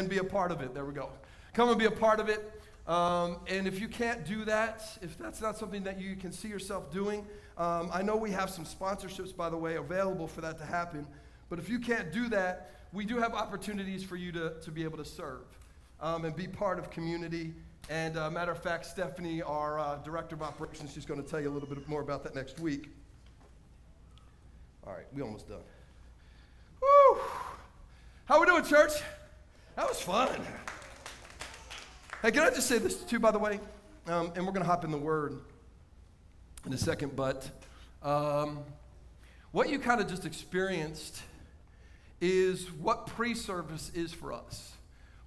and be a part of it. There we go. Come and be a part of it. Um, and if you can't do that, if that's not something that you can see yourself doing, um, I know we have some sponsorships, by the way, available for that to happen. But if you can't do that, we do have opportunities for you to, to be able to serve um, and be part of community. And uh, matter of fact, Stephanie, our uh, director of operations, she's going to tell you a little bit more about that next week. All right, we almost done. Woo! How we doing, church? That was fun. Hey, can I just say this too, by the way? Um, and we're going to hop in the word in a second, but um, what you kind of just experienced is what pre service is for us.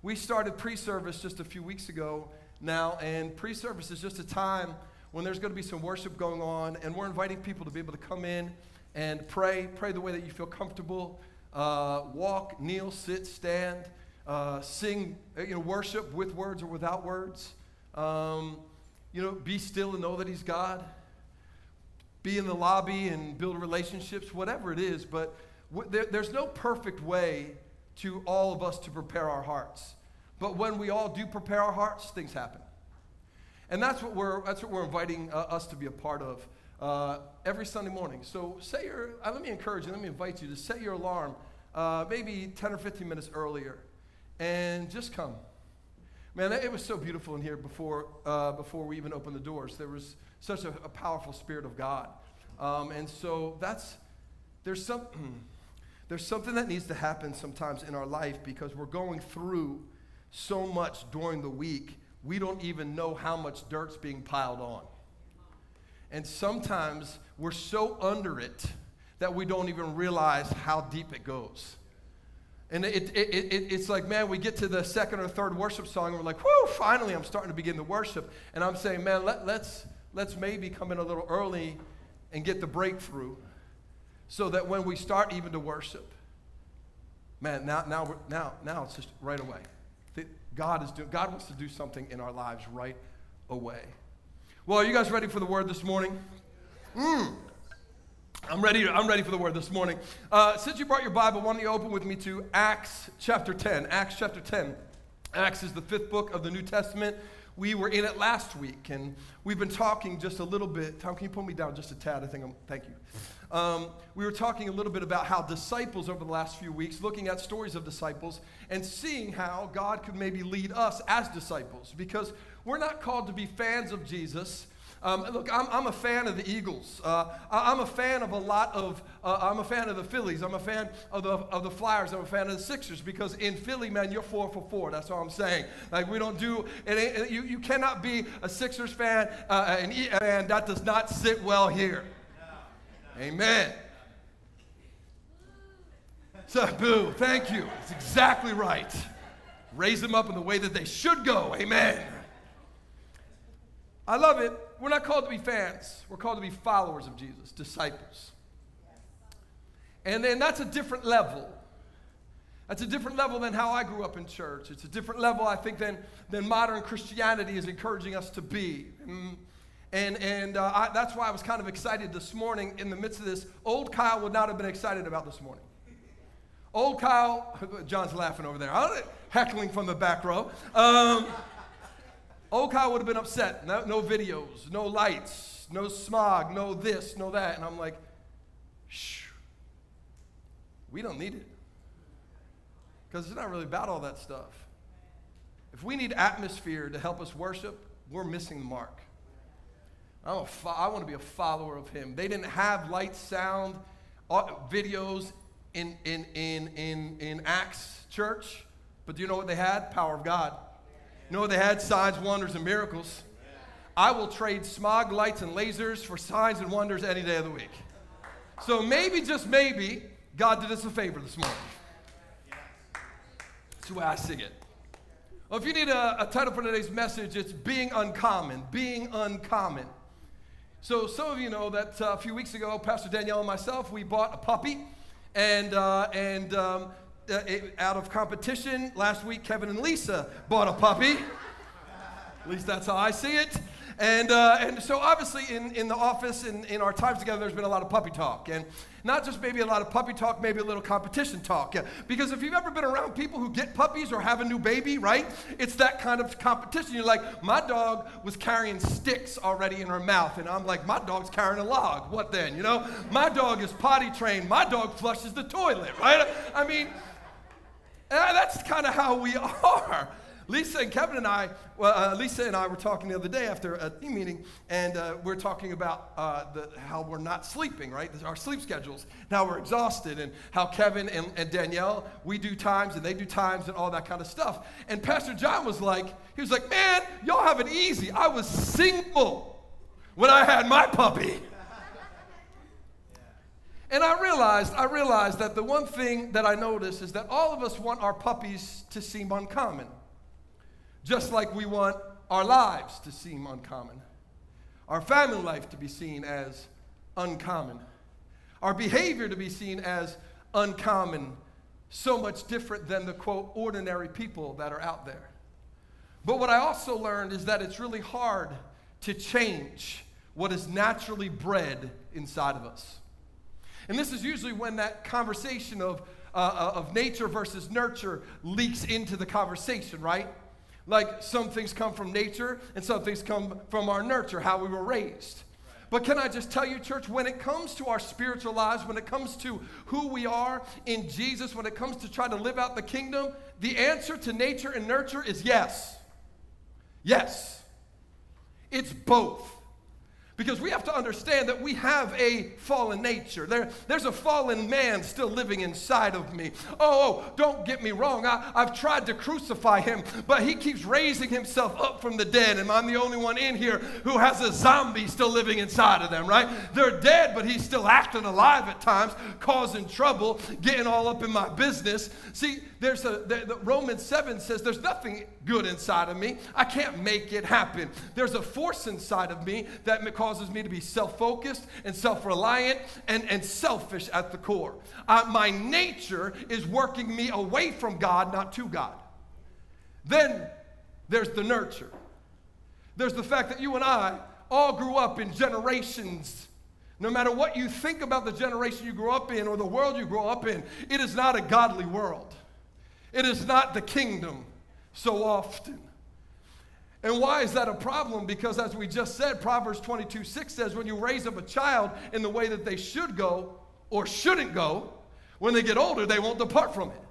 We started pre service just a few weeks ago now, and pre service is just a time when there's going to be some worship going on, and we're inviting people to be able to come in and pray, pray the way that you feel comfortable, uh, walk, kneel, sit, stand uh, sing, uh, you know, worship with words or without words. Um, you know, be still and know that He's God. Be in the lobby and build relationships, whatever it is. But w- there, there's no perfect way to all of us to prepare our hearts. But when we all do prepare our hearts, things happen. And that's what we're, that's what we're inviting uh, us to be a part of uh, every Sunday morning. So say your, uh, let me encourage you, let me invite you to set your alarm uh, maybe 10 or 15 minutes earlier and just come. Man, it was so beautiful in here before, uh, before we even opened the doors. There was such a, a powerful spirit of God. Um, and so that's, there's, some, there's something that needs to happen sometimes in our life because we're going through so much during the week, we don't even know how much dirt's being piled on. And sometimes we're so under it that we don't even realize how deep it goes. And it, it, it, it's like, man, we get to the second or third worship song, and we're like, whoo, finally I'm starting to begin to worship. And I'm saying, man, let, let's, let's maybe come in a little early and get the breakthrough so that when we start even to worship, man, now, now, now, now it's just right away. God, is doing, God wants to do something in our lives right away. Well, are you guys ready for the word this morning? Mm. I'm ready, I'm ready for the word this morning. Uh, since you brought your Bible, why don't you open with me to Acts chapter 10? Acts chapter 10. Acts is the fifth book of the New Testament. We were in it last week, and we've been talking just a little bit. Tom, can you pull me down just a tad? I think I'm, thank you. Um, we were talking a little bit about how disciples over the last few weeks, looking at stories of disciples, and seeing how God could maybe lead us as disciples, because we're not called to be fans of Jesus. Um, look, I'm, I'm, a fan of the Eagles. Uh, I'm a fan of a lot of, uh, I'm a fan of the Phillies. I'm a fan of the, of the Flyers. I'm a fan of the Sixers because in Philly, man, you're four for four. That's all I'm saying. Like, we don't do, it you, you cannot be a Sixers fan uh, and, and that does not sit well here. Amen. So, boo, thank you. It's exactly right. Raise them up in the way that they should go. Amen. I love it. We're not called to be fans, we're called to be followers of Jesus, disciples. And then that's a different level. That's a different level than how I grew up in church. It's a different level, I think, than, than modern Christianity is encouraging us to be. And, and, and uh, I, that's why I was kind of excited this morning in the midst of this. Old Kyle would not have been excited about this morning. Old Kyle, John's laughing over there, heckling from the back row. Um, old would have been upset. No, no videos, no lights, no smog, no this, no that. And I'm like, shh, we don't need it. Because it's not really about all that stuff. If we need atmosphere to help us worship, we're missing the mark. I'm fo- I want to be a follower of him. They didn't have light, sound, videos in, in, in, in, in Acts church, but do you know what they had? Power of God. What they had? Signs, wonders, and miracles. I will trade smog, lights, and lasers for signs and wonders any day of the week. So maybe, just maybe, God did us a favor this morning. That's the way I see it. Well, if you need a, a title for today's message, it's Being Uncommon. Being Uncommon. So, some of you know that uh, a few weeks ago, Pastor Danielle and myself, we bought a puppy. And, uh, and um, uh, it, out of competition, last week, Kevin and Lisa bought a puppy. At least that's how I see it. And, uh, and so, obviously, in, in the office, in, in our times together, there's been a lot of puppy talk. And not just maybe a lot of puppy talk, maybe a little competition talk. Yeah. Because if you've ever been around people who get puppies or have a new baby, right? It's that kind of competition. You're like, my dog was carrying sticks already in her mouth. And I'm like, my dog's carrying a log. What then? You know, my dog is potty trained. My dog flushes the toilet, right? I mean, uh, that's kind of how we are. Lisa and Kevin and I, well, uh, Lisa and I were talking the other day after a team meeting, and uh, we're talking about uh, the, how we're not sleeping, right? Our sleep schedules, how we're exhausted, and how Kevin and, and Danielle, we do times and they do times and all that kind of stuff. And Pastor John was like, he was like, man, y'all have it easy. I was single when I had my puppy. And I realized, I realized that the one thing that I noticed is that all of us want our puppies to seem uncommon just like we want our lives to seem uncommon, our family life to be seen as uncommon, our behavior to be seen as uncommon, so much different than the quote, ordinary people that are out there. But what I also learned is that it's really hard to change what is naturally bred inside of us. And this is usually when that conversation of, uh, of nature versus nurture leaks into the conversation, right? Like some things come from nature and some things come from our nurture, how we were raised. But can I just tell you, church, when it comes to our spiritual lives, when it comes to who we are in Jesus, when it comes to trying to live out the kingdom, the answer to nature and nurture is yes. Yes. It's both. Because we have to understand that we have a fallen nature. There, there's a fallen man still living inside of me. Oh, oh don't get me wrong. I, I've tried to crucify him, but he keeps raising himself up from the dead. And I'm the only one in here who has a zombie still living inside of them, right? They're dead, but he's still acting alive at times, causing trouble, getting all up in my business. See, there's a the, the Romans 7 says there's nothing good inside of me. I can't make it happen. There's a force inside of me that causes me to be self focused and self reliant and, and selfish at the core. Uh, my nature is working me away from God, not to God. Then there's the nurture. There's the fact that you and I all grew up in generations. No matter what you think about the generation you grew up in or the world you grew up in, it is not a godly world. It is not the kingdom so often. And why is that a problem? Because as we just said, Proverbs 22 6 says, when you raise up a child in the way that they should go or shouldn't go, when they get older, they won't depart from it.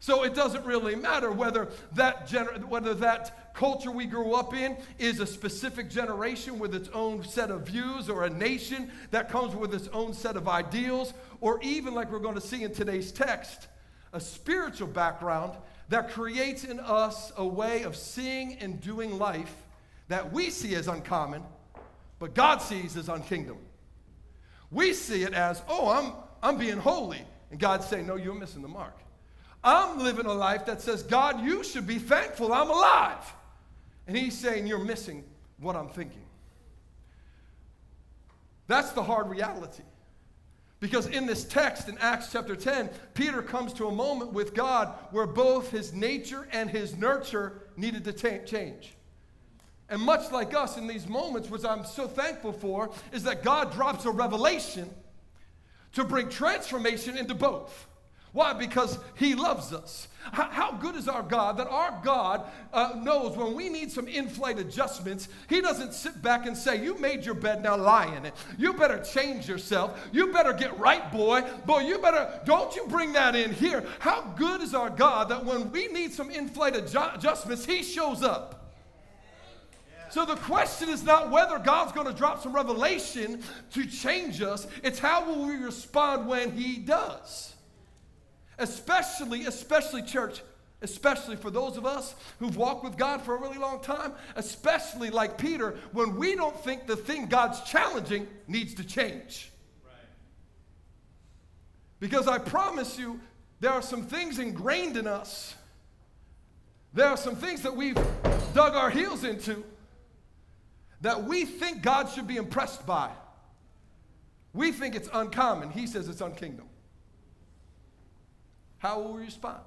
So it doesn't really matter whether that, gener- whether that culture we grew up in is a specific generation with its own set of views or a nation that comes with its own set of ideals, or even like we're going to see in today's text, a spiritual background that creates in us a way of seeing and doing life that we see as uncommon, but God sees as unkingdom. We see it as, oh, I'm, I'm being holy. And God's saying, No, you're missing the mark. I'm living a life that says, God, you should be thankful I'm alive. And He's saying, You're missing what I'm thinking. That's the hard reality. Because in this text in Acts chapter 10, Peter comes to a moment with God where both his nature and his nurture needed to ta- change. And much like us in these moments, which I'm so thankful for, is that God drops a revelation to bring transformation into both. Why? Because He loves us. How, good is our God that our God uh, knows when we need some in flight adjustments, He doesn't sit back and say, You made your bed, now lie in it. You better change yourself. You better get right, boy. Boy, you better, don't you bring that in here. How good is our God that when we need some in flight adju- adjustments, He shows up. So the question is not whether God's going to drop some revelation to change us, it's how will we respond when He does. Especially, especially, church, especially for those of us who've walked with God for a really long time, especially like Peter, when we don't think the thing God's challenging needs to change. Because I promise you, there are some things ingrained in us. There are some things that we've dug our heels into that we think God should be impressed by. We think it's uncommon. He says it's unkingdom. How will we respond?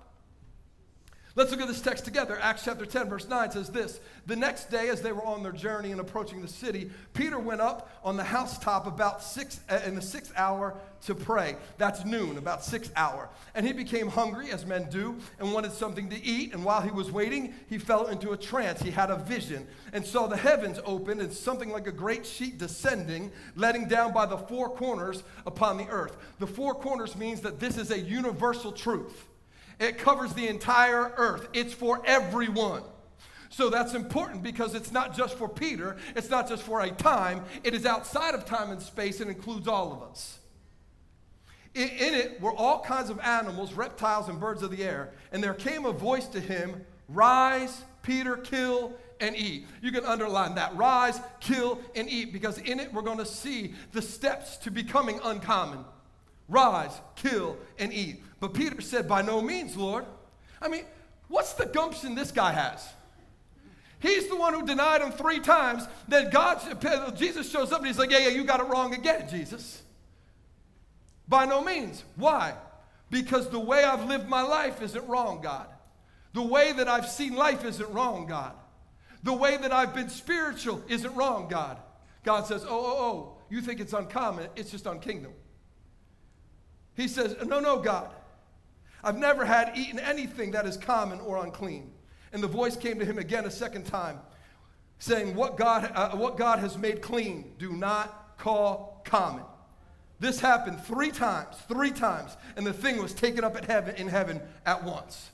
Let's look at this text together. Acts chapter 10, verse 9 says this The next day, as they were on their journey and approaching the city, Peter went up on the housetop about six uh, in the sixth hour to pray. That's noon, about six hour. And he became hungry, as men do, and wanted something to eat. And while he was waiting, he fell into a trance. He had a vision and saw the heavens opened and something like a great sheet descending, letting down by the four corners upon the earth. The four corners means that this is a universal truth. It covers the entire earth, it's for everyone. So that's important because it's not just for Peter, it's not just for a time, it is outside of time and space and includes all of us. In, it were all kinds of animals, reptiles, and birds of the air. And there came a voice to him Rise, Peter, kill and eat. You can underline that. Rise, kill, and eat because in it we're going to see the steps to becoming uncommon. Rise, kill, and eat. But Peter said, By no means, Lord. I mean, what's the gumption this guy has? He's the one who denied him three times. Then God, Jesus shows up and he's like, Yeah, yeah, you got it wrong again, Jesus. By no means. Why? Because the way I've lived my life isn't wrong, God. The way that I've seen life isn't wrong, God. The way that I've been spiritual isn't wrong, God. God says, Oh, oh, oh, you think it's uncommon, it's just unkingdom. He says, No, no, God. I've never had eaten anything that is common or unclean. And the voice came to him again a second time, saying, What God, uh, what God has made clean, do not call common. This happened three times, three times, and the thing was taken up at heaven, in heaven at once.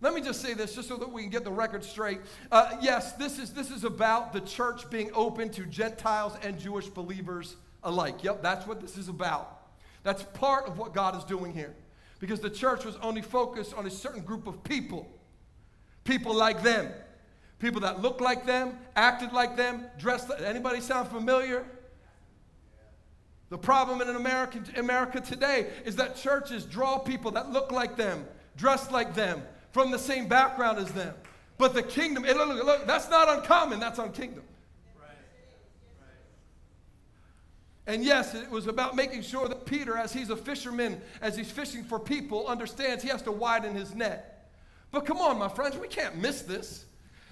Let me just say this, just so that we can get the record straight. Uh, yes, this is, this is about the church being open to Gentiles and Jewish believers alike. Yep, that's what this is about. That's part of what God is doing here. Because the church was only focused on a certain group of people. People like them. People that looked like them, acted like them, dressed like anybody sound familiar? The problem in America, America today is that churches draw people that look like them, dress like them, from the same background as them. But the kingdom, eh, look, look, look, that's not uncommon, that's unkingdom. And yes, it was about making sure that Peter, as he's a fisherman, as he's fishing for people, understands he has to widen his net. But come on, my friends, we can't miss this.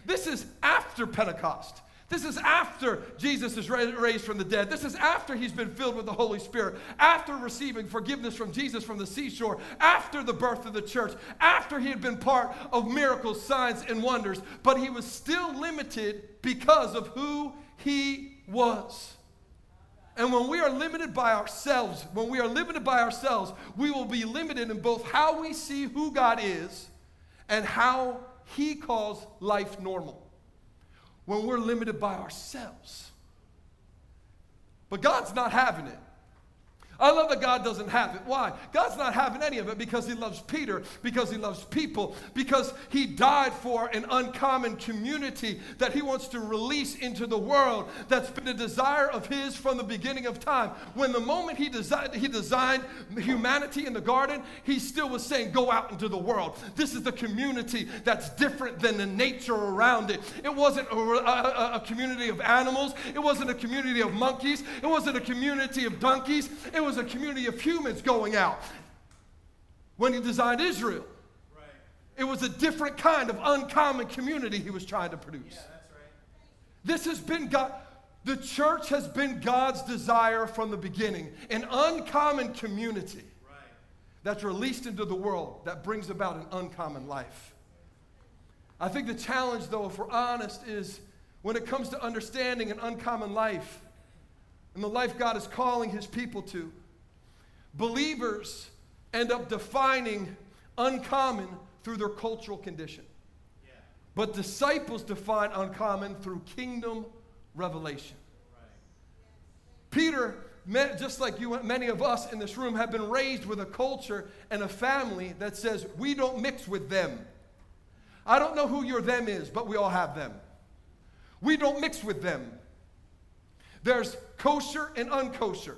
This is after Pentecost. This is after Jesus is raised from the dead. This is after he's been filled with the Holy Spirit, after receiving forgiveness from Jesus from the seashore, after the birth of the church, after he had been part of miracles, signs, and wonders. But he was still limited because of who he was. And when we are limited by ourselves, when we are limited by ourselves, we will be limited in both how we see who God is and how He calls life normal. When we're limited by ourselves. But God's not having it. I love that God doesn't have it. Why? God's not having any of it because He loves Peter, because He loves people, because He died for an uncommon community that He wants to release into the world that's been a desire of His from the beginning of time. When the moment He designed, he designed humanity in the garden, He still was saying, Go out into the world. This is the community that's different than the nature around it. It wasn't a, a, a community of animals, it wasn't a community of monkeys, it wasn't a community of donkeys. It was a community of humans going out. When he designed Israel, right. it was a different kind of uncommon community he was trying to produce. Yeah, right. This has been God. The church has been God's desire from the beginning an uncommon community right. that's released into the world that brings about an uncommon life. I think the challenge, though, if we're honest, is when it comes to understanding an uncommon life and the life God is calling his people to believers end up defining uncommon through their cultural condition. Yeah. But disciples define uncommon through kingdom revelation. Right. Peter, just like you, many of us in this room, have been raised with a culture and a family that says we don't mix with them. I don't know who your them is, but we all have them. We don't mix with them. There's kosher and unkosher.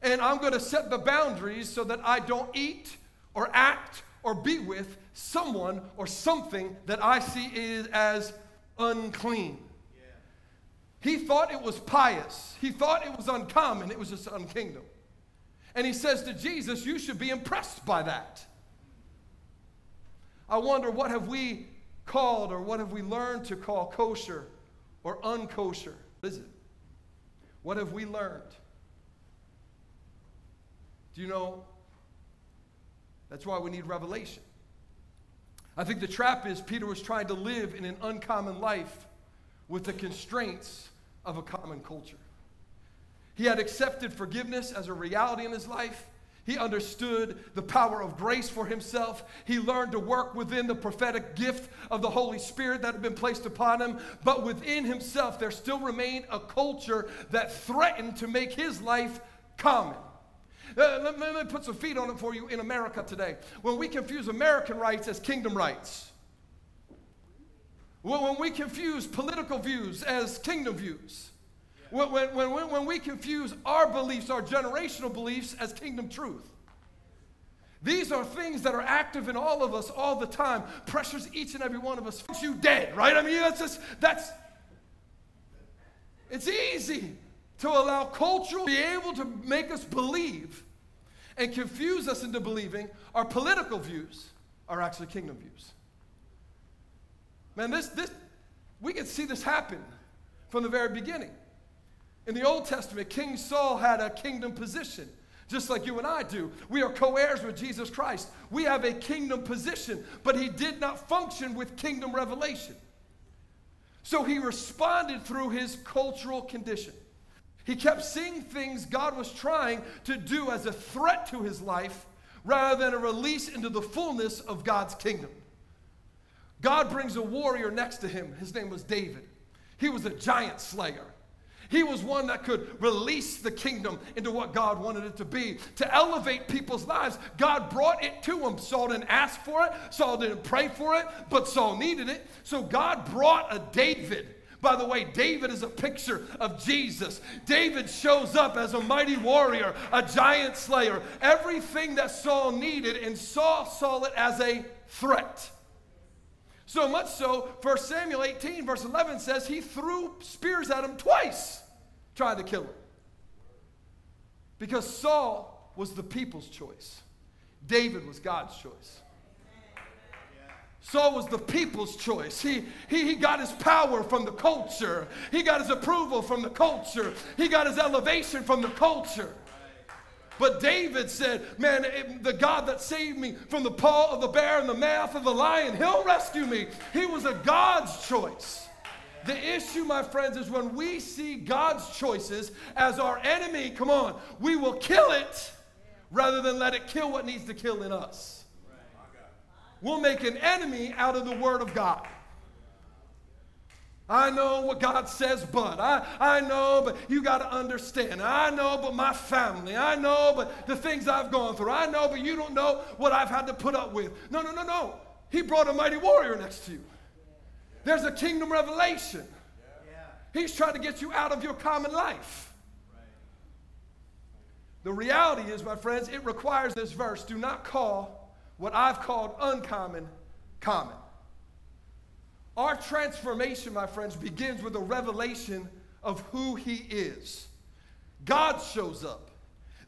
And I'm going to set the boundaries so that I don't eat or act or be with someone or something that I see is as unclean. Yeah. He thought it was pious. He thought it was uncommon. It was just unkingdom. And he says to Jesus, You should be impressed by that. I wonder what have we called or what have we learned to call kosher or unkosher? What is it? What have we learned? Do you know? That's why we need revelation. I think the trap is Peter was trying to live in an uncommon life with the constraints of a common culture. He had accepted forgiveness as a reality in his life. He understood the power of grace for himself. He learned to work within the prophetic gift of the Holy Spirit that had been placed upon him. But within himself, there still remained a culture that threatened to make his life common. Uh, let, let, me put some feet on it for you in America today. When we confuse American rights as kingdom rights, when, when we confuse political views as kingdom views, when, when, when, when we confuse our beliefs, our generational beliefs, as kingdom truth. These are things that are active in all of us all the time. Pressures each and every one of us. You dead, right? I mean, that's just, that's, it's easy to allow culture to be able to make us believe and confuse us into believing our political views are actually kingdom views. Man, this, this, we can see this happen from the very beginning. In the Old Testament, King Saul had a kingdom position, just like you and I do. We are co heirs with Jesus Christ. We have a kingdom position, but he did not function with kingdom revelation. So he responded through his cultural condition. He kept seeing things God was trying to do as a threat to his life rather than a release into the fullness of God's kingdom. God brings a warrior next to him. His name was David. He was a giant slayer. He was one that could release the kingdom into what God wanted it to be, to elevate people's lives. God brought it to him. Saul didn't ask for it, Saul didn't pray for it, but Saul needed it. So God brought a David by the way, David is a picture of Jesus. David shows up as a mighty warrior, a giant slayer, everything that Saul needed, and Saul saw it as a threat. So much so, 1 Samuel 18, verse 11 says he threw spears at him twice, trying to kill him. Because Saul was the people's choice, David was God's choice. Saul was the people's choice. He, he, he got his power from the culture. He got his approval from the culture. He got his elevation from the culture. But David said, Man, the God that saved me from the paw of the bear and the mouth of the lion, he'll rescue me. He was a God's choice. The issue, my friends, is when we see God's choices as our enemy, come on, we will kill it rather than let it kill what needs to kill in us we'll make an enemy out of the Word of God. I know what God says, but I, I know, but you got to understand. I know, but my family. I know, but the things I've gone through. I know, but you don't know what I've had to put up with. No, no, no, no. He brought a mighty warrior next to you. There's a kingdom revelation. He's trying to get you out of your common life. The reality is, my friends, it requires this verse do not call what I've called uncommon common. Our transformation, my friends, begins with a revelation of who He is. God shows up.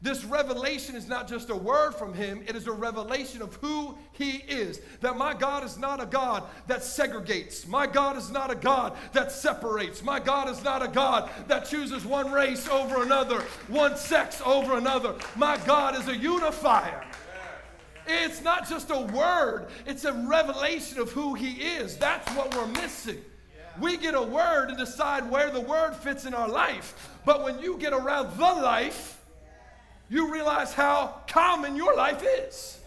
This revelation is not just a word from Him, it is a revelation of who He is. That my God is not a God that segregates. My God is not a God that separates. My God is not a God that chooses one race over another, one sex over another. My God is a unifier. It's not just a word, it's a revelation of who He is. That's what we're missing. We get a word and decide where the word fits in our life. But when you get around the life, you realize how common your life is.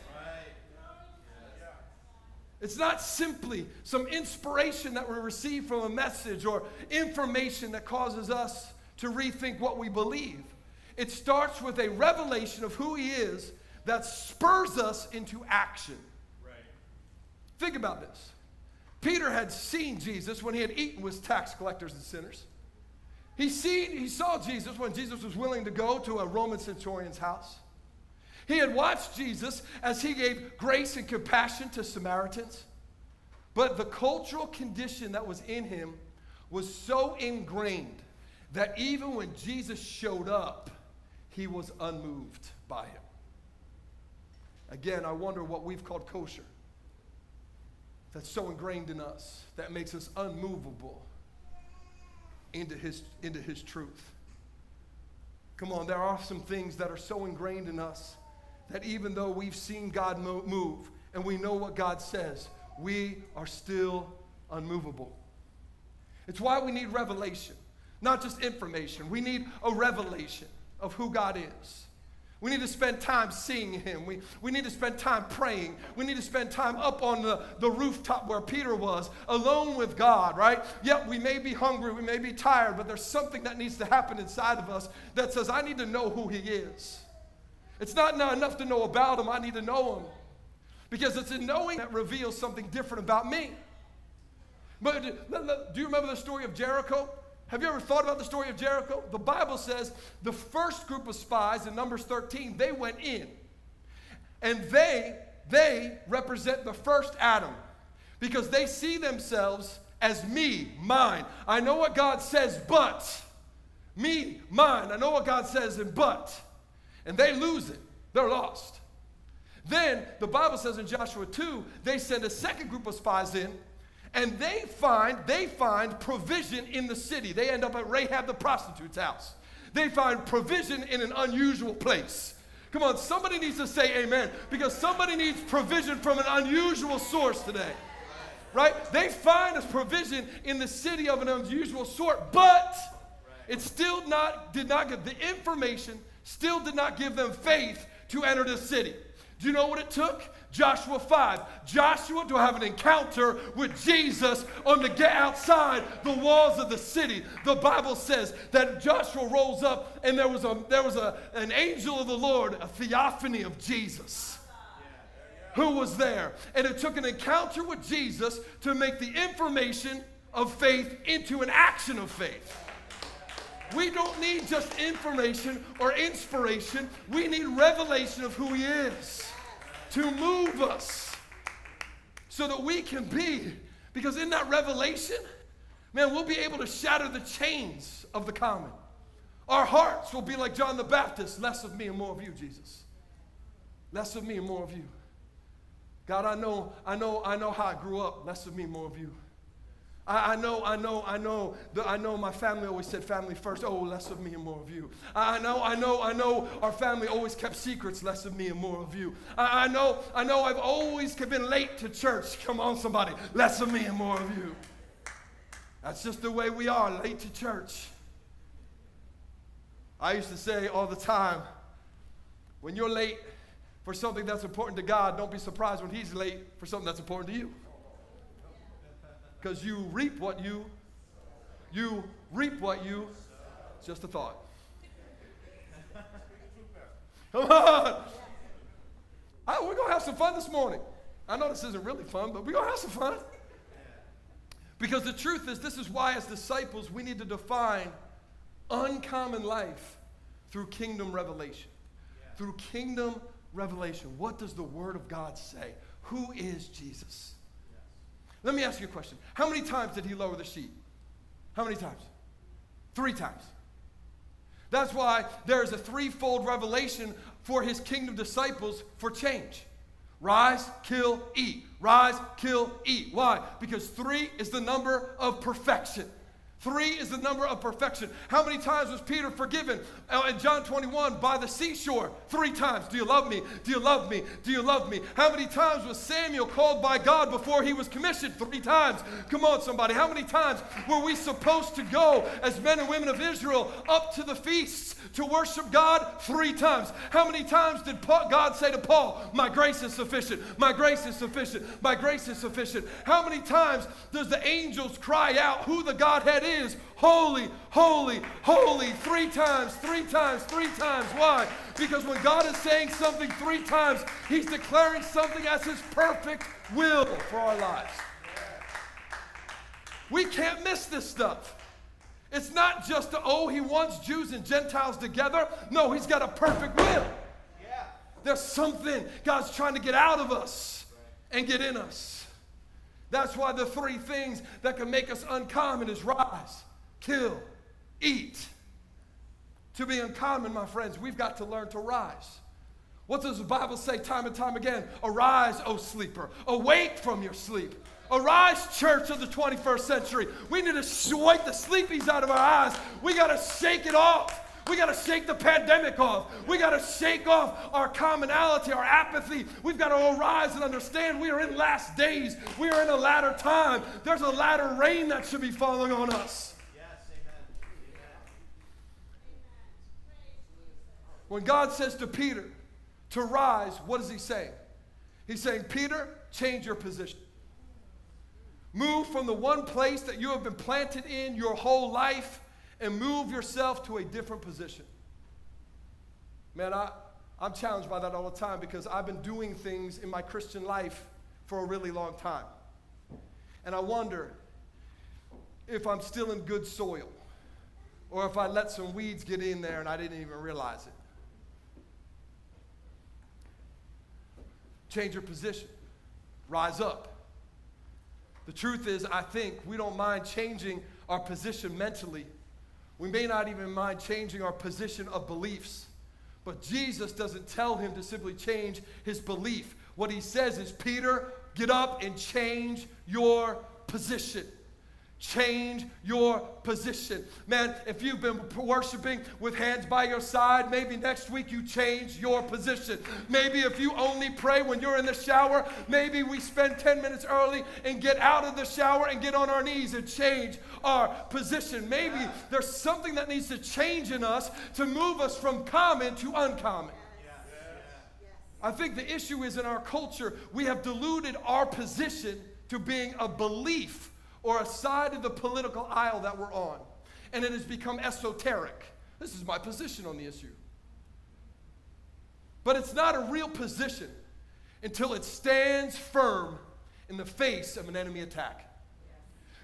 It's not simply some inspiration that we receive from a message or information that causes us to rethink what we believe. It starts with a revelation of who He is that spurs us into action. Right. Think about this. Peter had seen Jesus when he had eaten with tax collectors and sinners. He, seen, he saw Jesus when Jesus was willing to go to a Roman centurion's house. He had watched Jesus as he gave grace and compassion to Samaritans. But the cultural condition that was in him was so ingrained that even when Jesus showed up, he was unmoved by him. Again, I wonder what we've called kosher. That's so ingrained in us, that makes us unmovable into his, into his truth. Come on, there are some things that are so ingrained in us that even though we've seen God move and we know what God says, we are still unmovable. It's why we need revelation, not just information. We need a revelation of who God is. We need to spend time seeing him. We, we need to spend time praying. We need to spend time up on the, the rooftop where Peter was, alone with God, right? Yep, we may be hungry, we may be tired, but there's something that needs to happen inside of us that says, I need to know who he is. It's not enough to know about him, I need to know him. Because it's in knowing that reveals something different about me. But do you remember the story of Jericho? Have you ever thought about the story of Jericho? The Bible says the first group of spies in Numbers 13, they went in. And they, they represent the first Adam because they see themselves as me, mine. I know what God says, but me, mine. I know what God says, and but. And they lose it. They're lost. Then the Bible says in Joshua 2, they send a second group of spies in and they find they find provision in the city. They end up at Rahab the prostitute's house. They find provision in an unusual place. Come on, somebody needs to say amen because somebody needs provision from an unusual source today. Right? They find a provision in the city of an unusual sort, but it still not did not give the information still did not give them faith to enter the city. Do you know what it took? Joshua 5. Joshua to have an encounter with Jesus on the get outside the walls of the city. The Bible says that Joshua rose up and there was a there was a, an angel of the Lord, a theophany of Jesus. Who was there? And it took an encounter with Jesus to make the information of faith into an action of faith. We don't need just information or inspiration. We need revelation of who He is to move us so that we can be, because in that revelation, man, we'll be able to shatter the chains of the common. Our hearts will be like John the Baptist less of me and more of you, Jesus. Less of me and more of you. God, I know, I know, I know how I grew up. Less of me, more of you. I, know, I know, I know, the, I know my family always said family first. Oh, less of me and more of you. I, I know, I know, I know our family always kept secrets, less of me and more of you. I, I know, I know I've always been late to church. Come on, somebody, less of me and more of you. That's just the way we are, late to church. I used to say all the time, when you're late for something that's important to God, don't be surprised when He's late for something that's important to you because you reap what you you reap what you. Just a thought. Come on. I, we're going to have some fun this morning. I know this isn't really fun, but we're going to have some fun. Because the truth is, this is why, as disciples, we need to define uncommon life through kingdom revelation. Through kingdom revelation. What does the Word of God say? Who is Jesus? Let me ask you a question. How many times did he lower the sheet? How many times? Three times. That's why there is a threefold revelation for his kingdom disciples for change. Rise, kill, eat. Rise, kill, eat. Why? Because three is the number of perfection. Three is the number of perfection. How many times was Peter forgiven uh, in John 21 by the seashore? Three times. Do you love me? Do you love me? Do you love me? How many times was Samuel called by God before he was commissioned? Three times. Come on, somebody. How many times were we supposed to go as men and women of Israel up to the feasts to worship God? Three times. How many times did God say to Paul, My grace is sufficient? My grace is sufficient. My grace is sufficient. How many times does the angels cry out who the Godhead is? Is holy, holy, holy three times, three times, three times. Why? Because when God is saying something three times, He's declaring something as His perfect will for our lives. We can't miss this stuff. It's not just, a, oh, He wants Jews and Gentiles together. No, He's got a perfect will. There's something God's trying to get out of us and get in us. That's why the three things that can make us uncommon is rise, kill, eat. To be uncommon, my friends, we've got to learn to rise. What does the Bible say time and time again? Arise, O sleeper. Awake from your sleep. Arise, church of the 21st century. We need to wipe the sleepies out of our eyes. We got to shake it off. We got to shake the pandemic off. We got to shake off our commonality, our apathy. We've got to arise and understand we are in last days. We are in a latter time. There's a latter rain that should be falling on us. Yes, amen. When God says to Peter to rise, what is he saying? He's saying, Peter, change your position. Move from the one place that you have been planted in your whole life and move yourself to a different position. Man, I, I'm challenged by that all the time because I've been doing things in my Christian life for a really long time. And I wonder if I'm still in good soil or if I let some weeds get in there and I didn't even realize it. Change your position, rise up. The truth is, I think we don't mind changing our position mentally we may not even mind changing our position of beliefs. But Jesus doesn't tell him to simply change his belief. What he says is, Peter, get up and change your position. Change your position. Man, if you've been worshiping with hands by your side, maybe next week you change your position. Maybe if you only pray when you're in the shower, maybe we spend 10 minutes early and get out of the shower and get on our knees and change our position. Maybe there's something that needs to change in us to move us from common to uncommon. I think the issue is in our culture, we have diluted our position to being a belief or a side of the political aisle that we're on. And it has become esoteric. This is my position on the issue. But it's not a real position until it stands firm in the face of an enemy attack.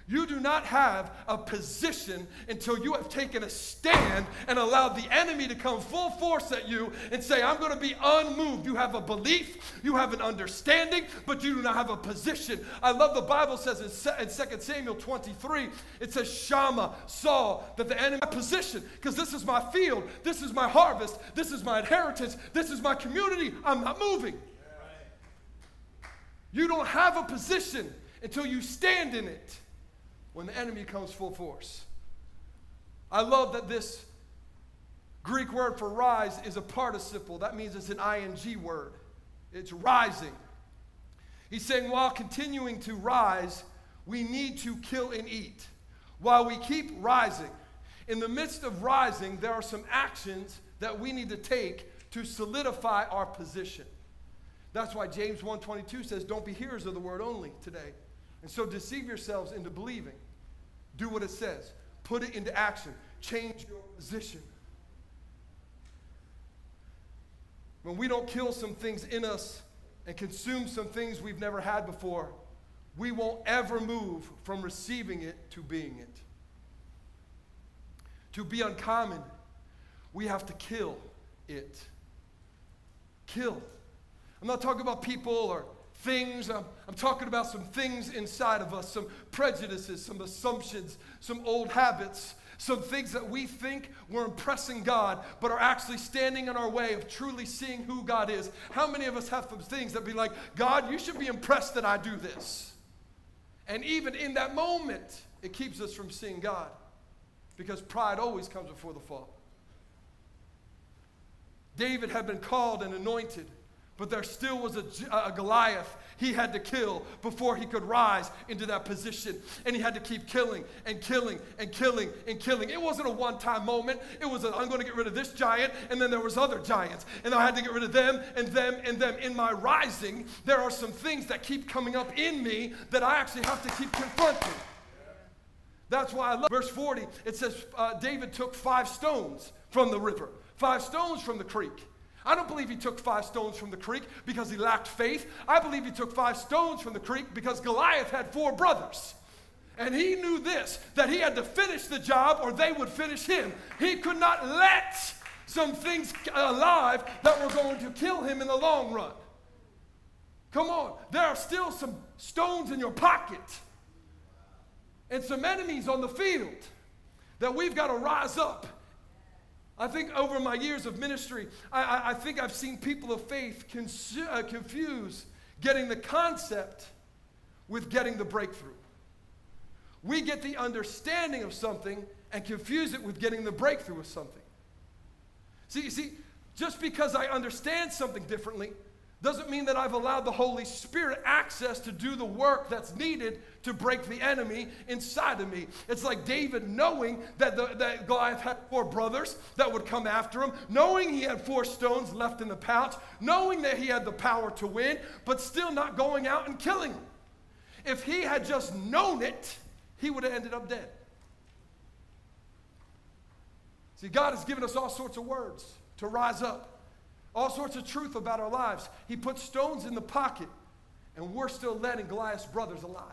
You do not have a position until you have taken a stand and allowed the enemy to come full force at you and say, I'm going to be unmoved. You have a belief, you have an understanding, but you do not have a position. I love the Bible says in 2 Samuel 23, it says, Shammah saw that the enemy position, because this is my field, this is my harvest, this is my inheritance, this is my community. I'm not moving. You don't have a position until you stand in it when the enemy comes full force. I love that this Greek word for rise is a participle. That means it's an ing word. It's rising. He's saying while continuing to rise, we need to kill and eat. While we keep rising, in the midst of rising, there are some actions that we need to take to solidify our position. That's why James 1:22 says, "Don't be hearers of the word only today, and so deceive yourselves into believing. Do what it says. Put it into action. Change your position. When we don't kill some things in us and consume some things we've never had before, we won't ever move from receiving it to being it. To be uncommon, we have to kill it. Kill. I'm not talking about people or things. I'm, I'm, talking about some things inside of us, some prejudices, some assumptions, some old habits, some things that we think we're impressing God, but are actually standing in our way of truly seeing who God is. How many of us have some things that be like, God, you should be impressed that I do this? And even in that moment, it keeps us from seeing God because pride always comes before the fall. David had been called and anointed but there still was a, a, Goliath he had to kill before he could rise into that position. And he had to keep killing and killing and killing and killing. It wasn't a one-time moment. It was i am going to get rid of this giant, and then there was other giants. And I had to get rid of them and them and them. In my rising, there are some things that keep coming up in me that I actually have to keep confronting. That's why I love verse 40. It says uh, David took five stones from the river, five stones from the creek. I don't believe he took five stones from the creek because he lacked faith. I believe he took five stones from the creek because Goliath had four brothers. And he knew this that he had to finish the job or they would finish him. He could not let some things alive that were going to kill him in the long run. Come on, there are still some stones in your pocket and some enemies on the field that we've got to rise up I think over my years of ministry, I, I, I think I've seen people of faith consu- uh, confuse getting the concept with getting the breakthrough. We get the understanding of something and confuse it with getting the breakthrough of something. See, you see, just because I understand something differently doesn't mean that I've allowed the Holy Spirit access to do the work that's needed to break the enemy inside of me. It's like David knowing that, the, that Goliath had four brothers that would come after him, knowing he had four stones left in the pouch, knowing that he had the power to win, but still not going out and killing him. If he had just known it, he would have ended up dead. See, God has given us all sorts of words to rise up all sorts of truth about our lives. He put stones in the pocket, and we're still letting Goliath's brothers alive.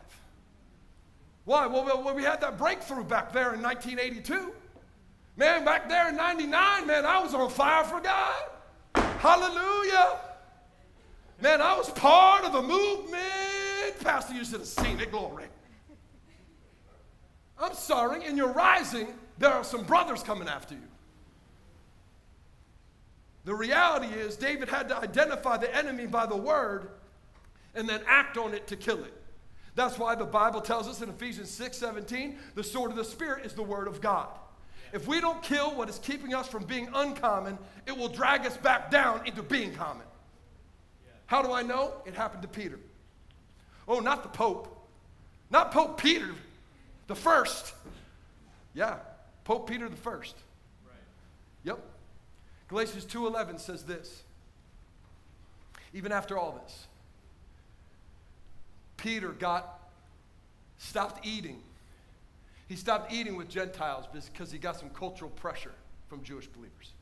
Why? Well, we had that breakthrough back there in 1982. Man, back there in 99, man, I was on fire for God. Hallelujah. Man, I was part of a movement. Pastor, you should have seen it. Glory. I'm sorry, in your rising, there are some brothers coming after you. The reality is, David had to identify the enemy by the word and then act on it to kill it. That's why the Bible tells us in Ephesians 6 17, the sword of the Spirit is the word of God. If we don't kill what is keeping us from being uncommon, it will drag us back down into being common. How do I know? It happened to Peter. Oh, not the Pope. Not Pope Peter, the first. Yeah, Pope Peter the first. Right. Yep. Galatians 2:11 says this. Even after all this, Peter got stopped eating. He stopped eating with Gentiles because he got some cultural pressure from Jewish believers.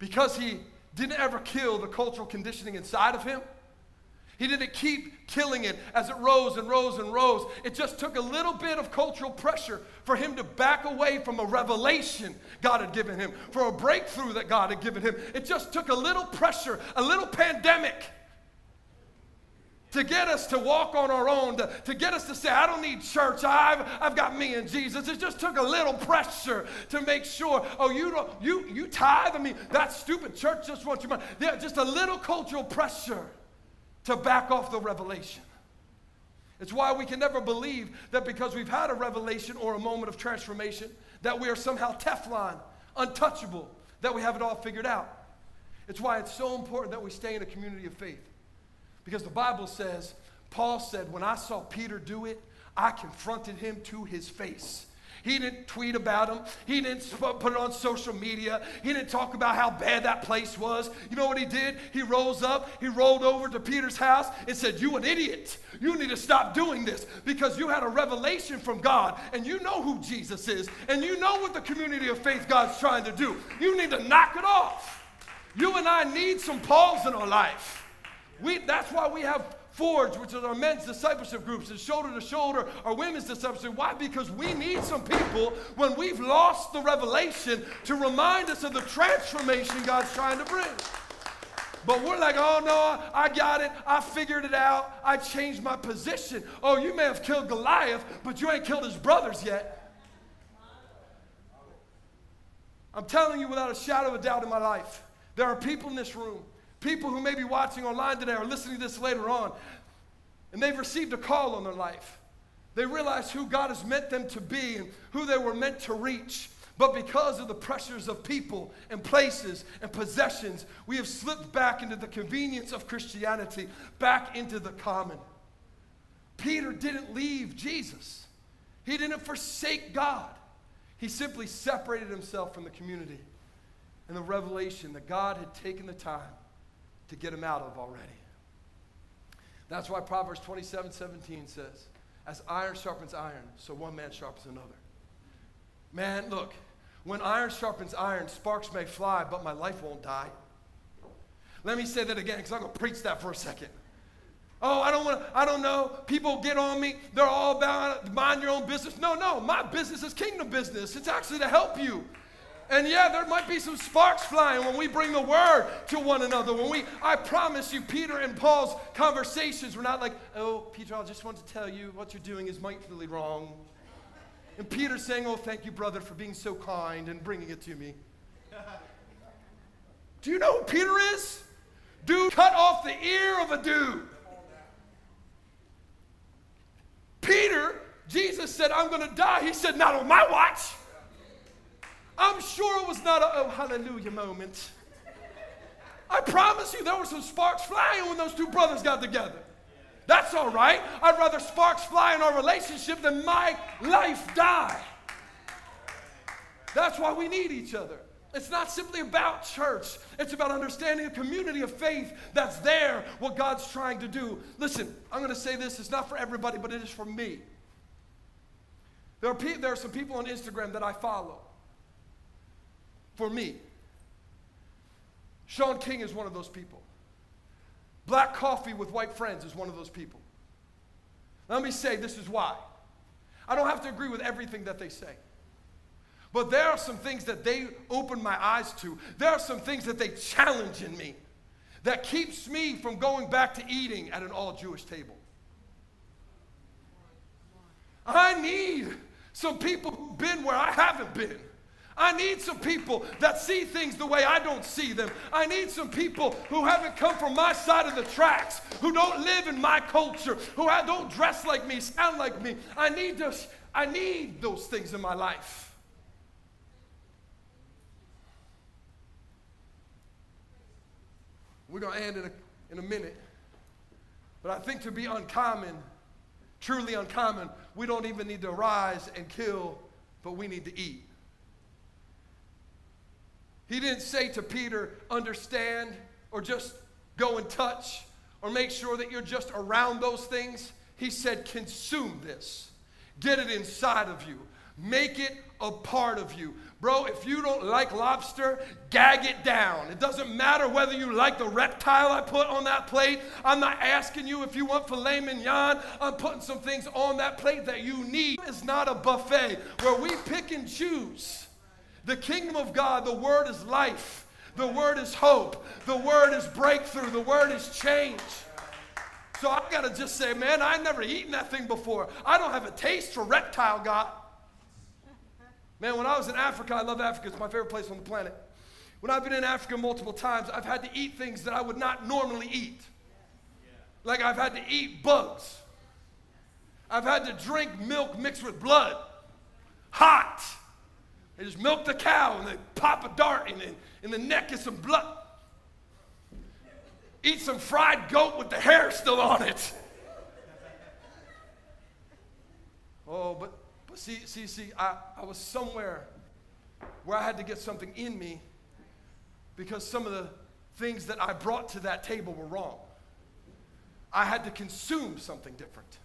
Because he didn't ever kill the cultural conditioning inside of him, he didn't keep killing it as it rose and rose and rose. It just took a little bit of cultural pressure for him to back away from a revelation God had given him, for a breakthrough that God had given him. It just took a little pressure, a little pandemic to get us to walk on our own, to, to get us to say, I don't need church, I've, I've got me and Jesus. It just took a little pressure to make sure, oh, you don't, you, you tithe? I mean, that's stupid. Church just wants your money. Yeah, just a little cultural pressure to back off the revelation. It's why we can never believe that because we've had a revelation or a moment of transformation, that we are somehow Teflon, untouchable, that we have it all figured out. It's why it's so important that we stay in a community of faith. Because the Bible says, Paul said, when I saw Peter do it, I confronted him to his face. He didn't tweet about them. He didn't put it on social media. He didn't talk about how bad that place was. You know what he did? He rose up, he rolled over to Peter's house and said, You an idiot. You need to stop doing this because you had a revelation from God and you know who Jesus is and you know what the community of faith God's trying to do. You need to knock it off. You and I need some Pauls in our life. We, that's why we have Forge, which is our men's discipleship groups, and shoulder to shoulder, our women's discipleship. Why? Because we need some people when we've lost the revelation to remind us of the transformation God's trying to bring. But we're like, oh no, I got it. I figured it out. I changed my position. Oh, you may have killed Goliath, but you ain't killed his brothers yet. I'm telling you without a shadow of a doubt in my life, there are people in this room people who may be watching online today or listening to this later on, and they've received a call on their life. They realize who God has meant them to be and who they were meant to reach. But because of the pressures of people and places and possessions, we have slipped back into the convenience of Christianity, back into the common. Peter didn't leave Jesus, he didn't forsake God. He simply separated himself from the community and the revelation that God had taken the time to get him out of already. That's why Proverbs 27 17 says, As iron sharpens iron, so one man sharpens another. Man, look, when iron sharpens iron, sparks may fly, but my life won't die. Let me say that again because I'm going to preach that for a second. Oh, I don't want to, I don't know. People get on me. They're all about mind your own business. No, no, my business is kingdom business. It's actually to help you. And yeah, there might be some sparks flying when we bring the word to one another. When we, I promise you, Peter and Paul's conversations were not like, oh, Peter, I just want to tell you what you're doing is mightily wrong. And Peter saying, oh, thank you, brother, for being so kind and bringing it to me. Do you know who Peter is? Dude cut off the ear of a dude. Peter, Jesus said, I'm going to die. He said, not on my watch. I'm sure it was not a oh hallelujah moment. I promise you there were some sparks flying when those two brothers got together. That's all right. I'd rather sparks fly in our relationship than my life die. That's why we need each other. It's not simply about church. It's about understanding a community of faith that's there, what God's trying to do. Listen, I'm going to say this. It's not for everybody, but it is for me. There are, pe- there are some people on Instagram that I follow for me. Shaun King is one of those people. Black coffee with white friends is one of those people. Let me say this is why. I don't have to agree with everything that they say. But there are some things that they open my eyes to. There are some things that they challenge in me that keeps me from going back to eating at an all Jewish table. I need some people who've been where I haven't been. I need some people that see things the way I don't see them. I need some people who haven't come from my side of the tracks, who don't live in my culture, who don't dress like me, sound like me. I need those, I need those things in my life. We're going to end in a, in a minute. But I think to be uncommon, truly uncommon, we don't even need to rise and kill, but we need to eat. He didn't say to Peter, understand, or just go and touch, or make sure that you're just around those things. He said, consume this. Get it inside of you. Make it a part of you. Bro, if you don't like lobster, gag it down. It doesn't matter whether you like the reptile I put on that plate. I'm not asking you if you want filet mignon. I'm putting some things on that plate that you need. It's not a buffet where we pick and choose. The kingdom of God, the word is life. The word is hope. The word is breakthrough. The word is change. So I've got to just say, man, I've never eaten that thing before. I don't have a taste for reptile God. Man, when I was in Africa, I love Africa. It's my favorite place on the planet. When I've been in Africa multiple times, I've had to eat things that I would not normally eat. Like I've had to eat bugs. I've had to drink milk mixed with blood. Hot. They just milk the cow and they pop a dart in, the, in the neck and some blood. Eat some fried goat with the hair still on it. Oh, but, But see, see, see, I, I was somewhere where I had to get something in me because some of the things that I brought to that table were wrong. I had to consume something different.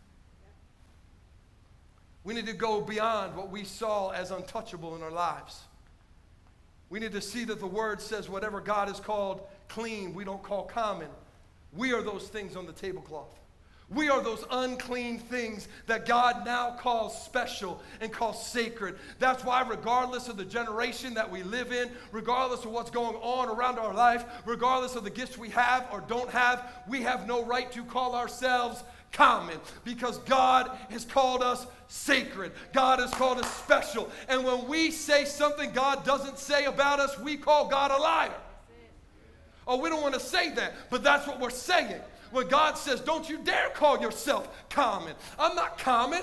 We need to go beyond what we saw as untouchable in our lives. We need to see that the word says whatever God has called clean, we don't call common. We are those things on the tablecloth. We are those unclean things that God now calls special and calls sacred. That's why, regardless of the generation that we live in, regardless of what's going on around our life, regardless of the gifts we have or don't have, we have no right to call ourselves common because God has called us sacred. God has called us special. And when we say something God doesn't say about us, we call God a liar. Oh, we don't want to say that, but that's what we're saying. When God says, Don't you dare call yourself common. I'm not common.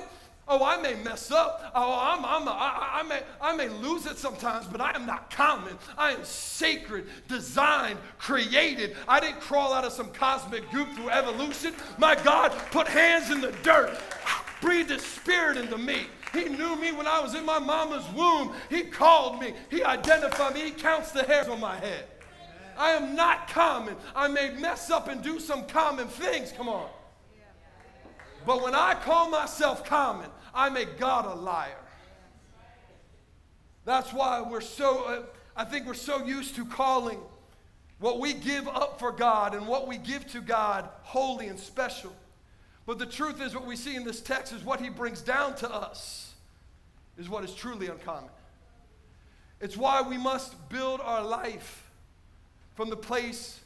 Oh, I may mess up. Oh, I'm, I'm a, I, I, may, I may lose it sometimes, but I am not common. I am sacred, designed, created. I didn't crawl out of some cosmic goop through evolution. My God put hands in the dirt, breathed his spirit into me. He knew me when I was in my mama's womb. He called me. He identified me. He counts the hairs on my head. I am not common. I may mess up and do some common things. Come on. But when I call myself common, I make God a liar. That's why we're so, uh, I think we're so used to calling what we give up for God and what we give to God holy and special. But the truth is, what we see in this text is what he brings down to us is what is truly uncommon. It's why we must build our life from the place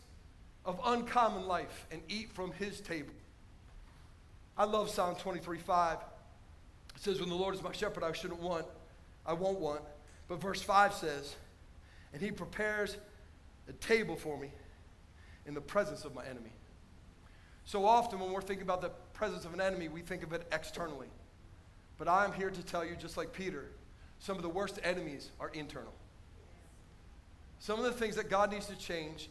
of uncommon life and eat from his table. I love Psalm 23 5. It says, When the Lord is my shepherd, I shouldn't want, I won't want. But verse 5 says, And he prepares a table for me in the presence of my enemy. So often, when we're thinking about the presence of an enemy, we think of it externally. But I'm here to tell you, just like Peter, some of the worst enemies are internal. Some of the things that God needs to change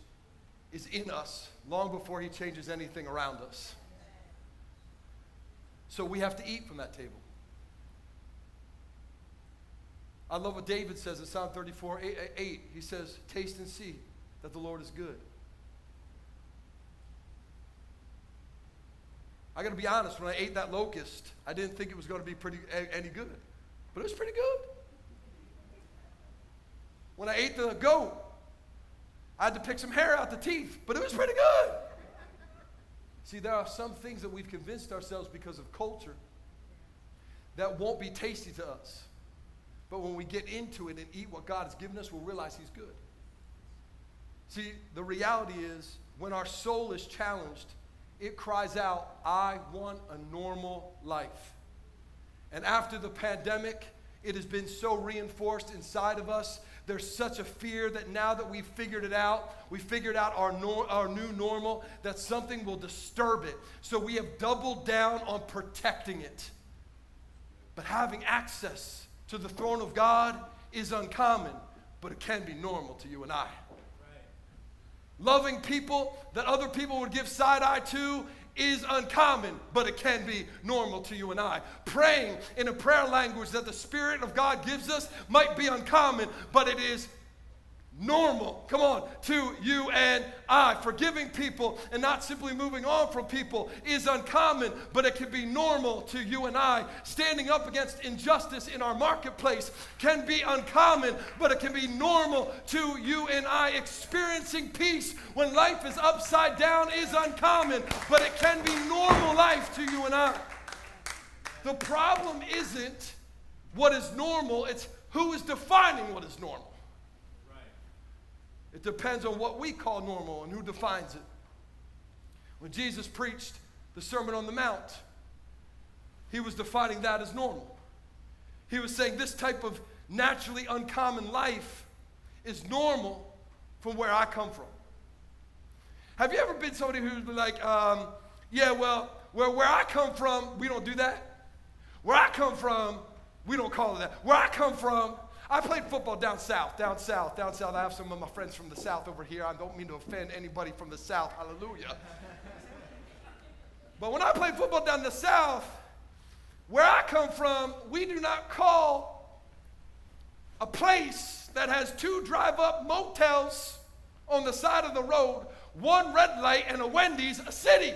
is in us long before He changes anything around us. So we have to eat from that table. I love what David says in Psalm 34 8. 8. He says, Taste and see that the Lord is good. I got to be honest, when I ate that locust, I didn't think it was going to be pretty any good, but it was pretty good. When I ate the goat, I had to pick some hair out the teeth, but it was pretty good. See, there are some things that we've convinced ourselves because of culture that won't be tasty to us. But when we get into it and eat what God has given us, we'll realize He's good. See, the reality is when our soul is challenged, it cries out, I want a normal life. And after the pandemic, it has been so reinforced inside of us. There's such a fear that now that we've figured it out, we figured out our, nor- our new normal, that something will disturb it. So we have doubled down on protecting it. But having access to the throne of God is uncommon, but it can be normal to you and I. Loving people that other people would give side eye to is uncommon, but it can be normal to you and I. Praying in a prayer language that the Spirit of God gives us might be uncommon, but it is normal, come on, to you and I. Forgiving people and not simply moving on from people is uncommon, but it can be normal to you and I. Standing up against injustice in our marketplace can be uncommon, but it can be normal to you and I. Experiencing peace when life is upside down is uncommon, but it can be normal life to you and I. The problem isn't what is normal, it's who is defining what is normal. It depends on what we call normal and who defines it. When Jesus preached the Sermon on the Mount, he was defining that as normal. He was saying this type of naturally uncommon life is normal from where I come from. Have you ever been somebody who's been like, um, yeah, well, where, where I come from, we don't do that. Where I come from, we don't call it that. Where I come from, I played football down south, down south, down south. I have some of my friends from the south over here. I don't mean to offend anybody from the south. Hallelujah. but when I played football down the south, Where I come from, we do not call a place that has two drive up motels on the side of the road, one red light, and a Wendy's a city.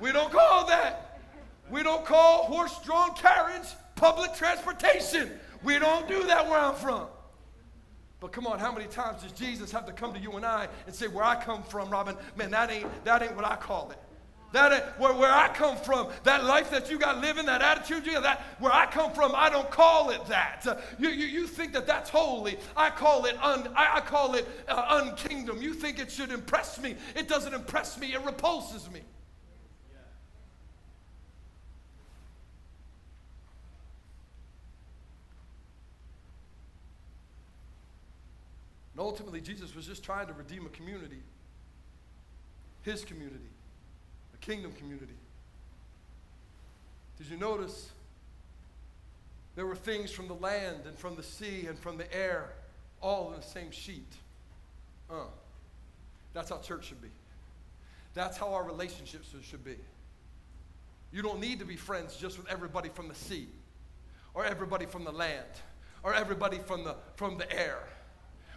We don't call that. We don't call horse drawn carriage public transportation. We don't do that where I'm from. But come on, how many times does Jesus have to come to you and I and say, Where I come from, Robin, man, that ain't, that ain't what I call it. That where, where I come from, that life that you got living, that attitude you got, that where I come from, I don't call it that. You, you, you think that that's holy. I call it un, I, I call it uh, unkingdom. You think it should impress me. It doesn't impress me. It repulses me. And ultimately, Jesus was just trying to redeem a community, his community a kingdom community. Did you notice? There were things from the land and from the sea and from the air, all in the same sheet. Uh, that's how church should be. That's how our relationships should be. You don't need to be friends just with everybody from the sea or everybody from the land or everybody from the, from the air.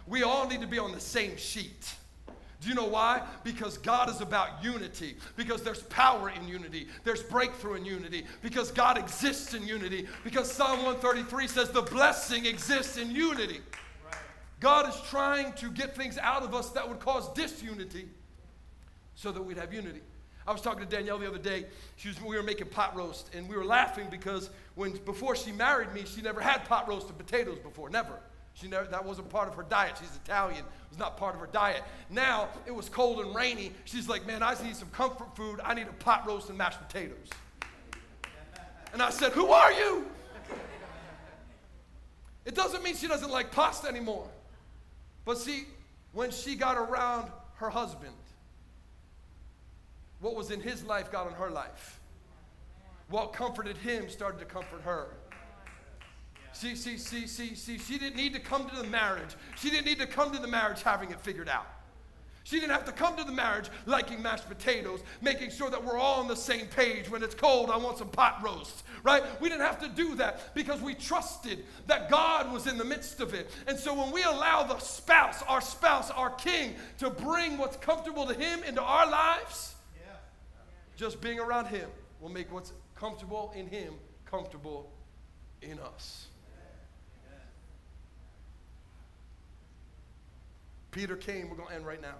We all need to be on the same sheet. Do you know why? Because God is about unity. Because there's power in unity. There's breakthrough in unity. Because God exists in unity. Because Psalm 133 says the blessing exists in unity. God is trying to get things out of us that would cause disunity so that we'd have unity. I was talking to Danielle the other day. She was, we were making pot roast, and we were laughing because when before she married me, she never had pot roast and potatoes before, never. She never, that wasn't part of her diet. She's Italian. It was not part of her diet. Now it was cold and rainy. She's like, man, I need some comfort food. I need a pot roast and mashed potatoes. And I said, who are you? It doesn't mean she doesn't like pasta anymore. But see, when she got around her husband, what was in his life got in her life. What comforted him started to comfort her. See, see, see, see, see, she didn't need to come to the marriage. She didn't need to come to the marriage having it figured out. She didn't have to come to the marriage liking mashed potatoes, making sure that we're all on the same page. When it's cold, I want some pot roast, right? We didn't have to do that because we trusted that God was in the midst of it. And so when we allow the spouse, our spouse, our king, to bring what's comfortable to him into our lives, just being around him will make what's comfortable in him comfortable in us. Peter came, we're going to end right now.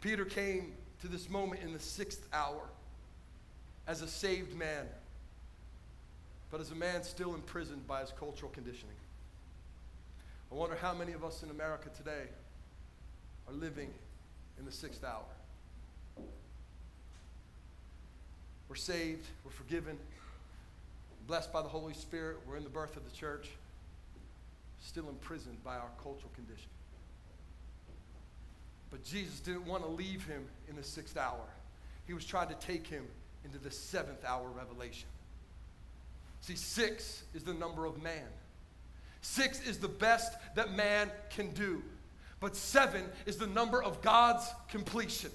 Peter came to this moment in the sixth hour as a saved man, but as a man still imprisoned by his cultural conditioning. I wonder how many of us in America today are living in the sixth hour. We're saved, we're forgiven, blessed by the Holy Spirit, we're in the birth of the church, still imprisoned by our cultural condition. But Jesus didn't want to leave him in the sixth hour. He was trying to take him into the seventh hour revelation. See, six is the number of man. Six is the best that man can do. But seven is the number of God's completion.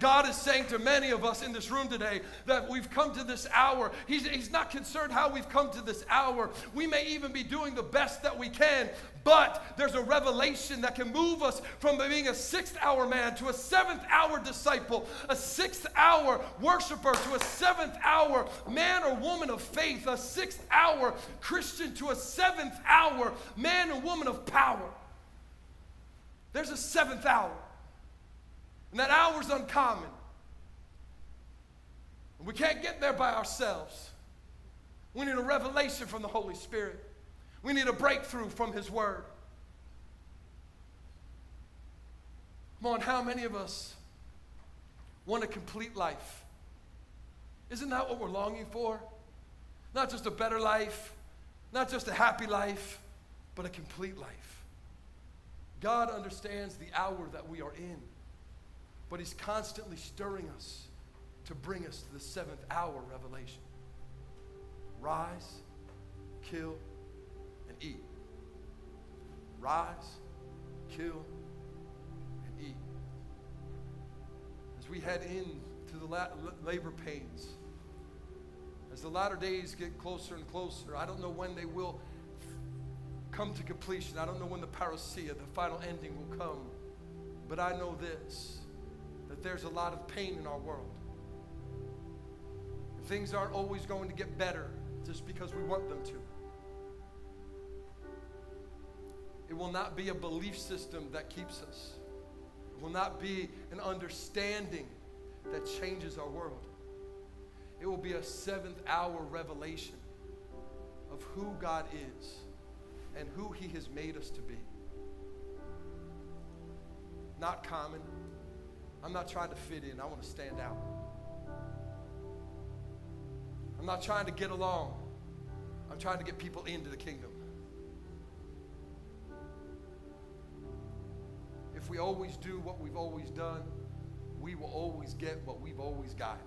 God is saying to many of us in this room today that we've come to this hour. He's, he's not concerned how we've come to this hour. We may even be doing the best that we can, but there's a revelation that can move us from being a sixth hour man to a seventh hour disciple, a sixth hour worshiper to a seventh hour man or woman of faith, a sixth hour Christian to a seventh hour man and woman of power. There's a seventh hour. And that hour's uncommon. And we can't get there by ourselves. We need a revelation from the Holy Spirit. We need a breakthrough from His Word. Come on, how many of us want a complete life? Isn't that what we're longing for? Not just a better life, not just a happy life, but a complete life. God understands the hour that we are in. But He's constantly stirring us to bring us to the seventh hour revelation. Rise, kill, and eat. Rise, kill, and eat. As we head into the labor pains, As the latter days get closer and closer, I don't know when they will come to completion. I don't know when the parousia, the final ending, will come. But I know this that there's a lot of pain in our world. Things aren't always going to get better just because we want them to. It will not be a belief system that keeps us. It will not be an understanding that changes our world. It will be a seventh hour revelation of who God is and who He has made us to be. Not common. I'm not trying to fit in, I want to stand out. I'm not trying to get along, I'm trying to get people into the kingdom. If we always do what we've always done, we will always get what we've always gotten.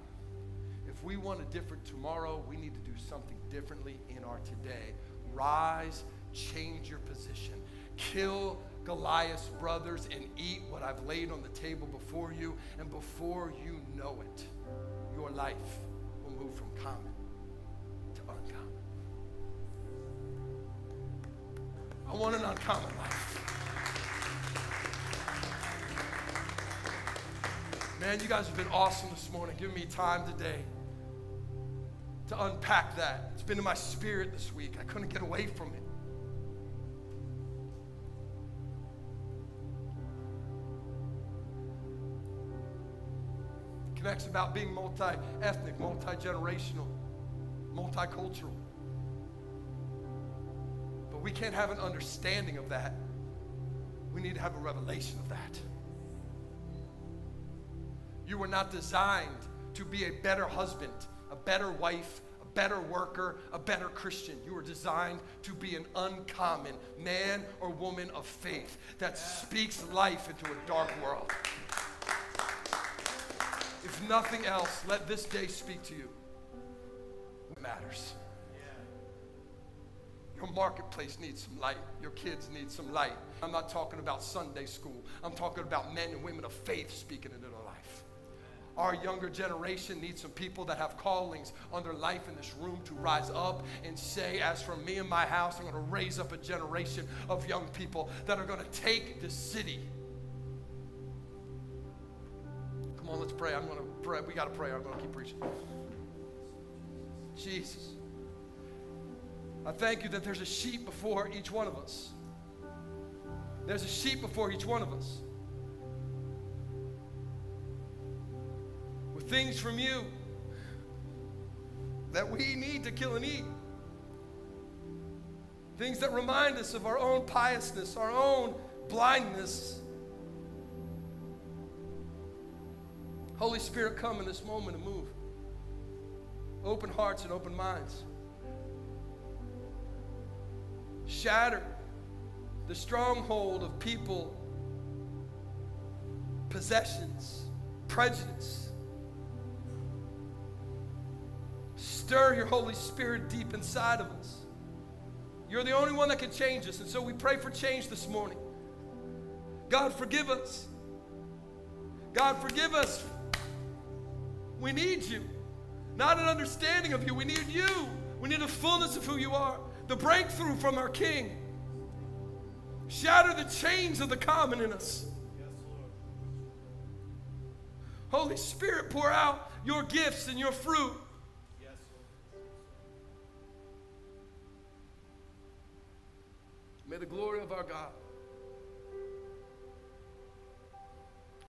If we want a different tomorrow, we need to do something differently in our today. Rise, change your position, kill Goliath's brothers, and eat what I've laid on the table before you. And before you know it, your life will move from common to uncommon. I want an uncommon life. Man, you guys have been awesome this morning, giving me time today to unpack that. It's been in my spirit this week. I couldn't get away from it. It about being multi ethnic, multi generational, multicultural. But we can't have an understanding of that. We need to have a revelation of that. You were not designed to be a better husband, a better wife, a better worker, a better Christian. You were designed to be an uncommon man or woman of faith that speaks life into a dark world. If nothing else, let this day speak to you. What matters? Your marketplace needs some light. Your kids need some light. I'm not talking about Sunday school. I'm talking about men and women of faith speaking into their life. Our younger generation needs some people that have callings on their life in this room to rise up and say, As for me and my house, I'm going to raise up a generation of young people that are going to take the city. Come on, let's pray. I'm going to pray. We got to pray. I'm going to keep preaching. Jesus. I thank you that there's a sheep before each one of us. There's a sheep before each one of us. With things from you that we need to kill and eat. Things that remind us of our own piousness, our own blindness. Holy Spirit, come in this moment and move. Open hearts and open minds. Shatter the stronghold of people, possessions, prejudice Stir your Holy Spirit deep inside of us. You're the only one that can change us. And so we pray for change this morning. God, forgive us. God, forgive us. We need you. Not an understanding of you. We need you. We need a fullness of who you are. The breakthrough from our King. Shatter the chains of the common in us. Holy Spirit, pour out your gifts and your fruit May the glory of our God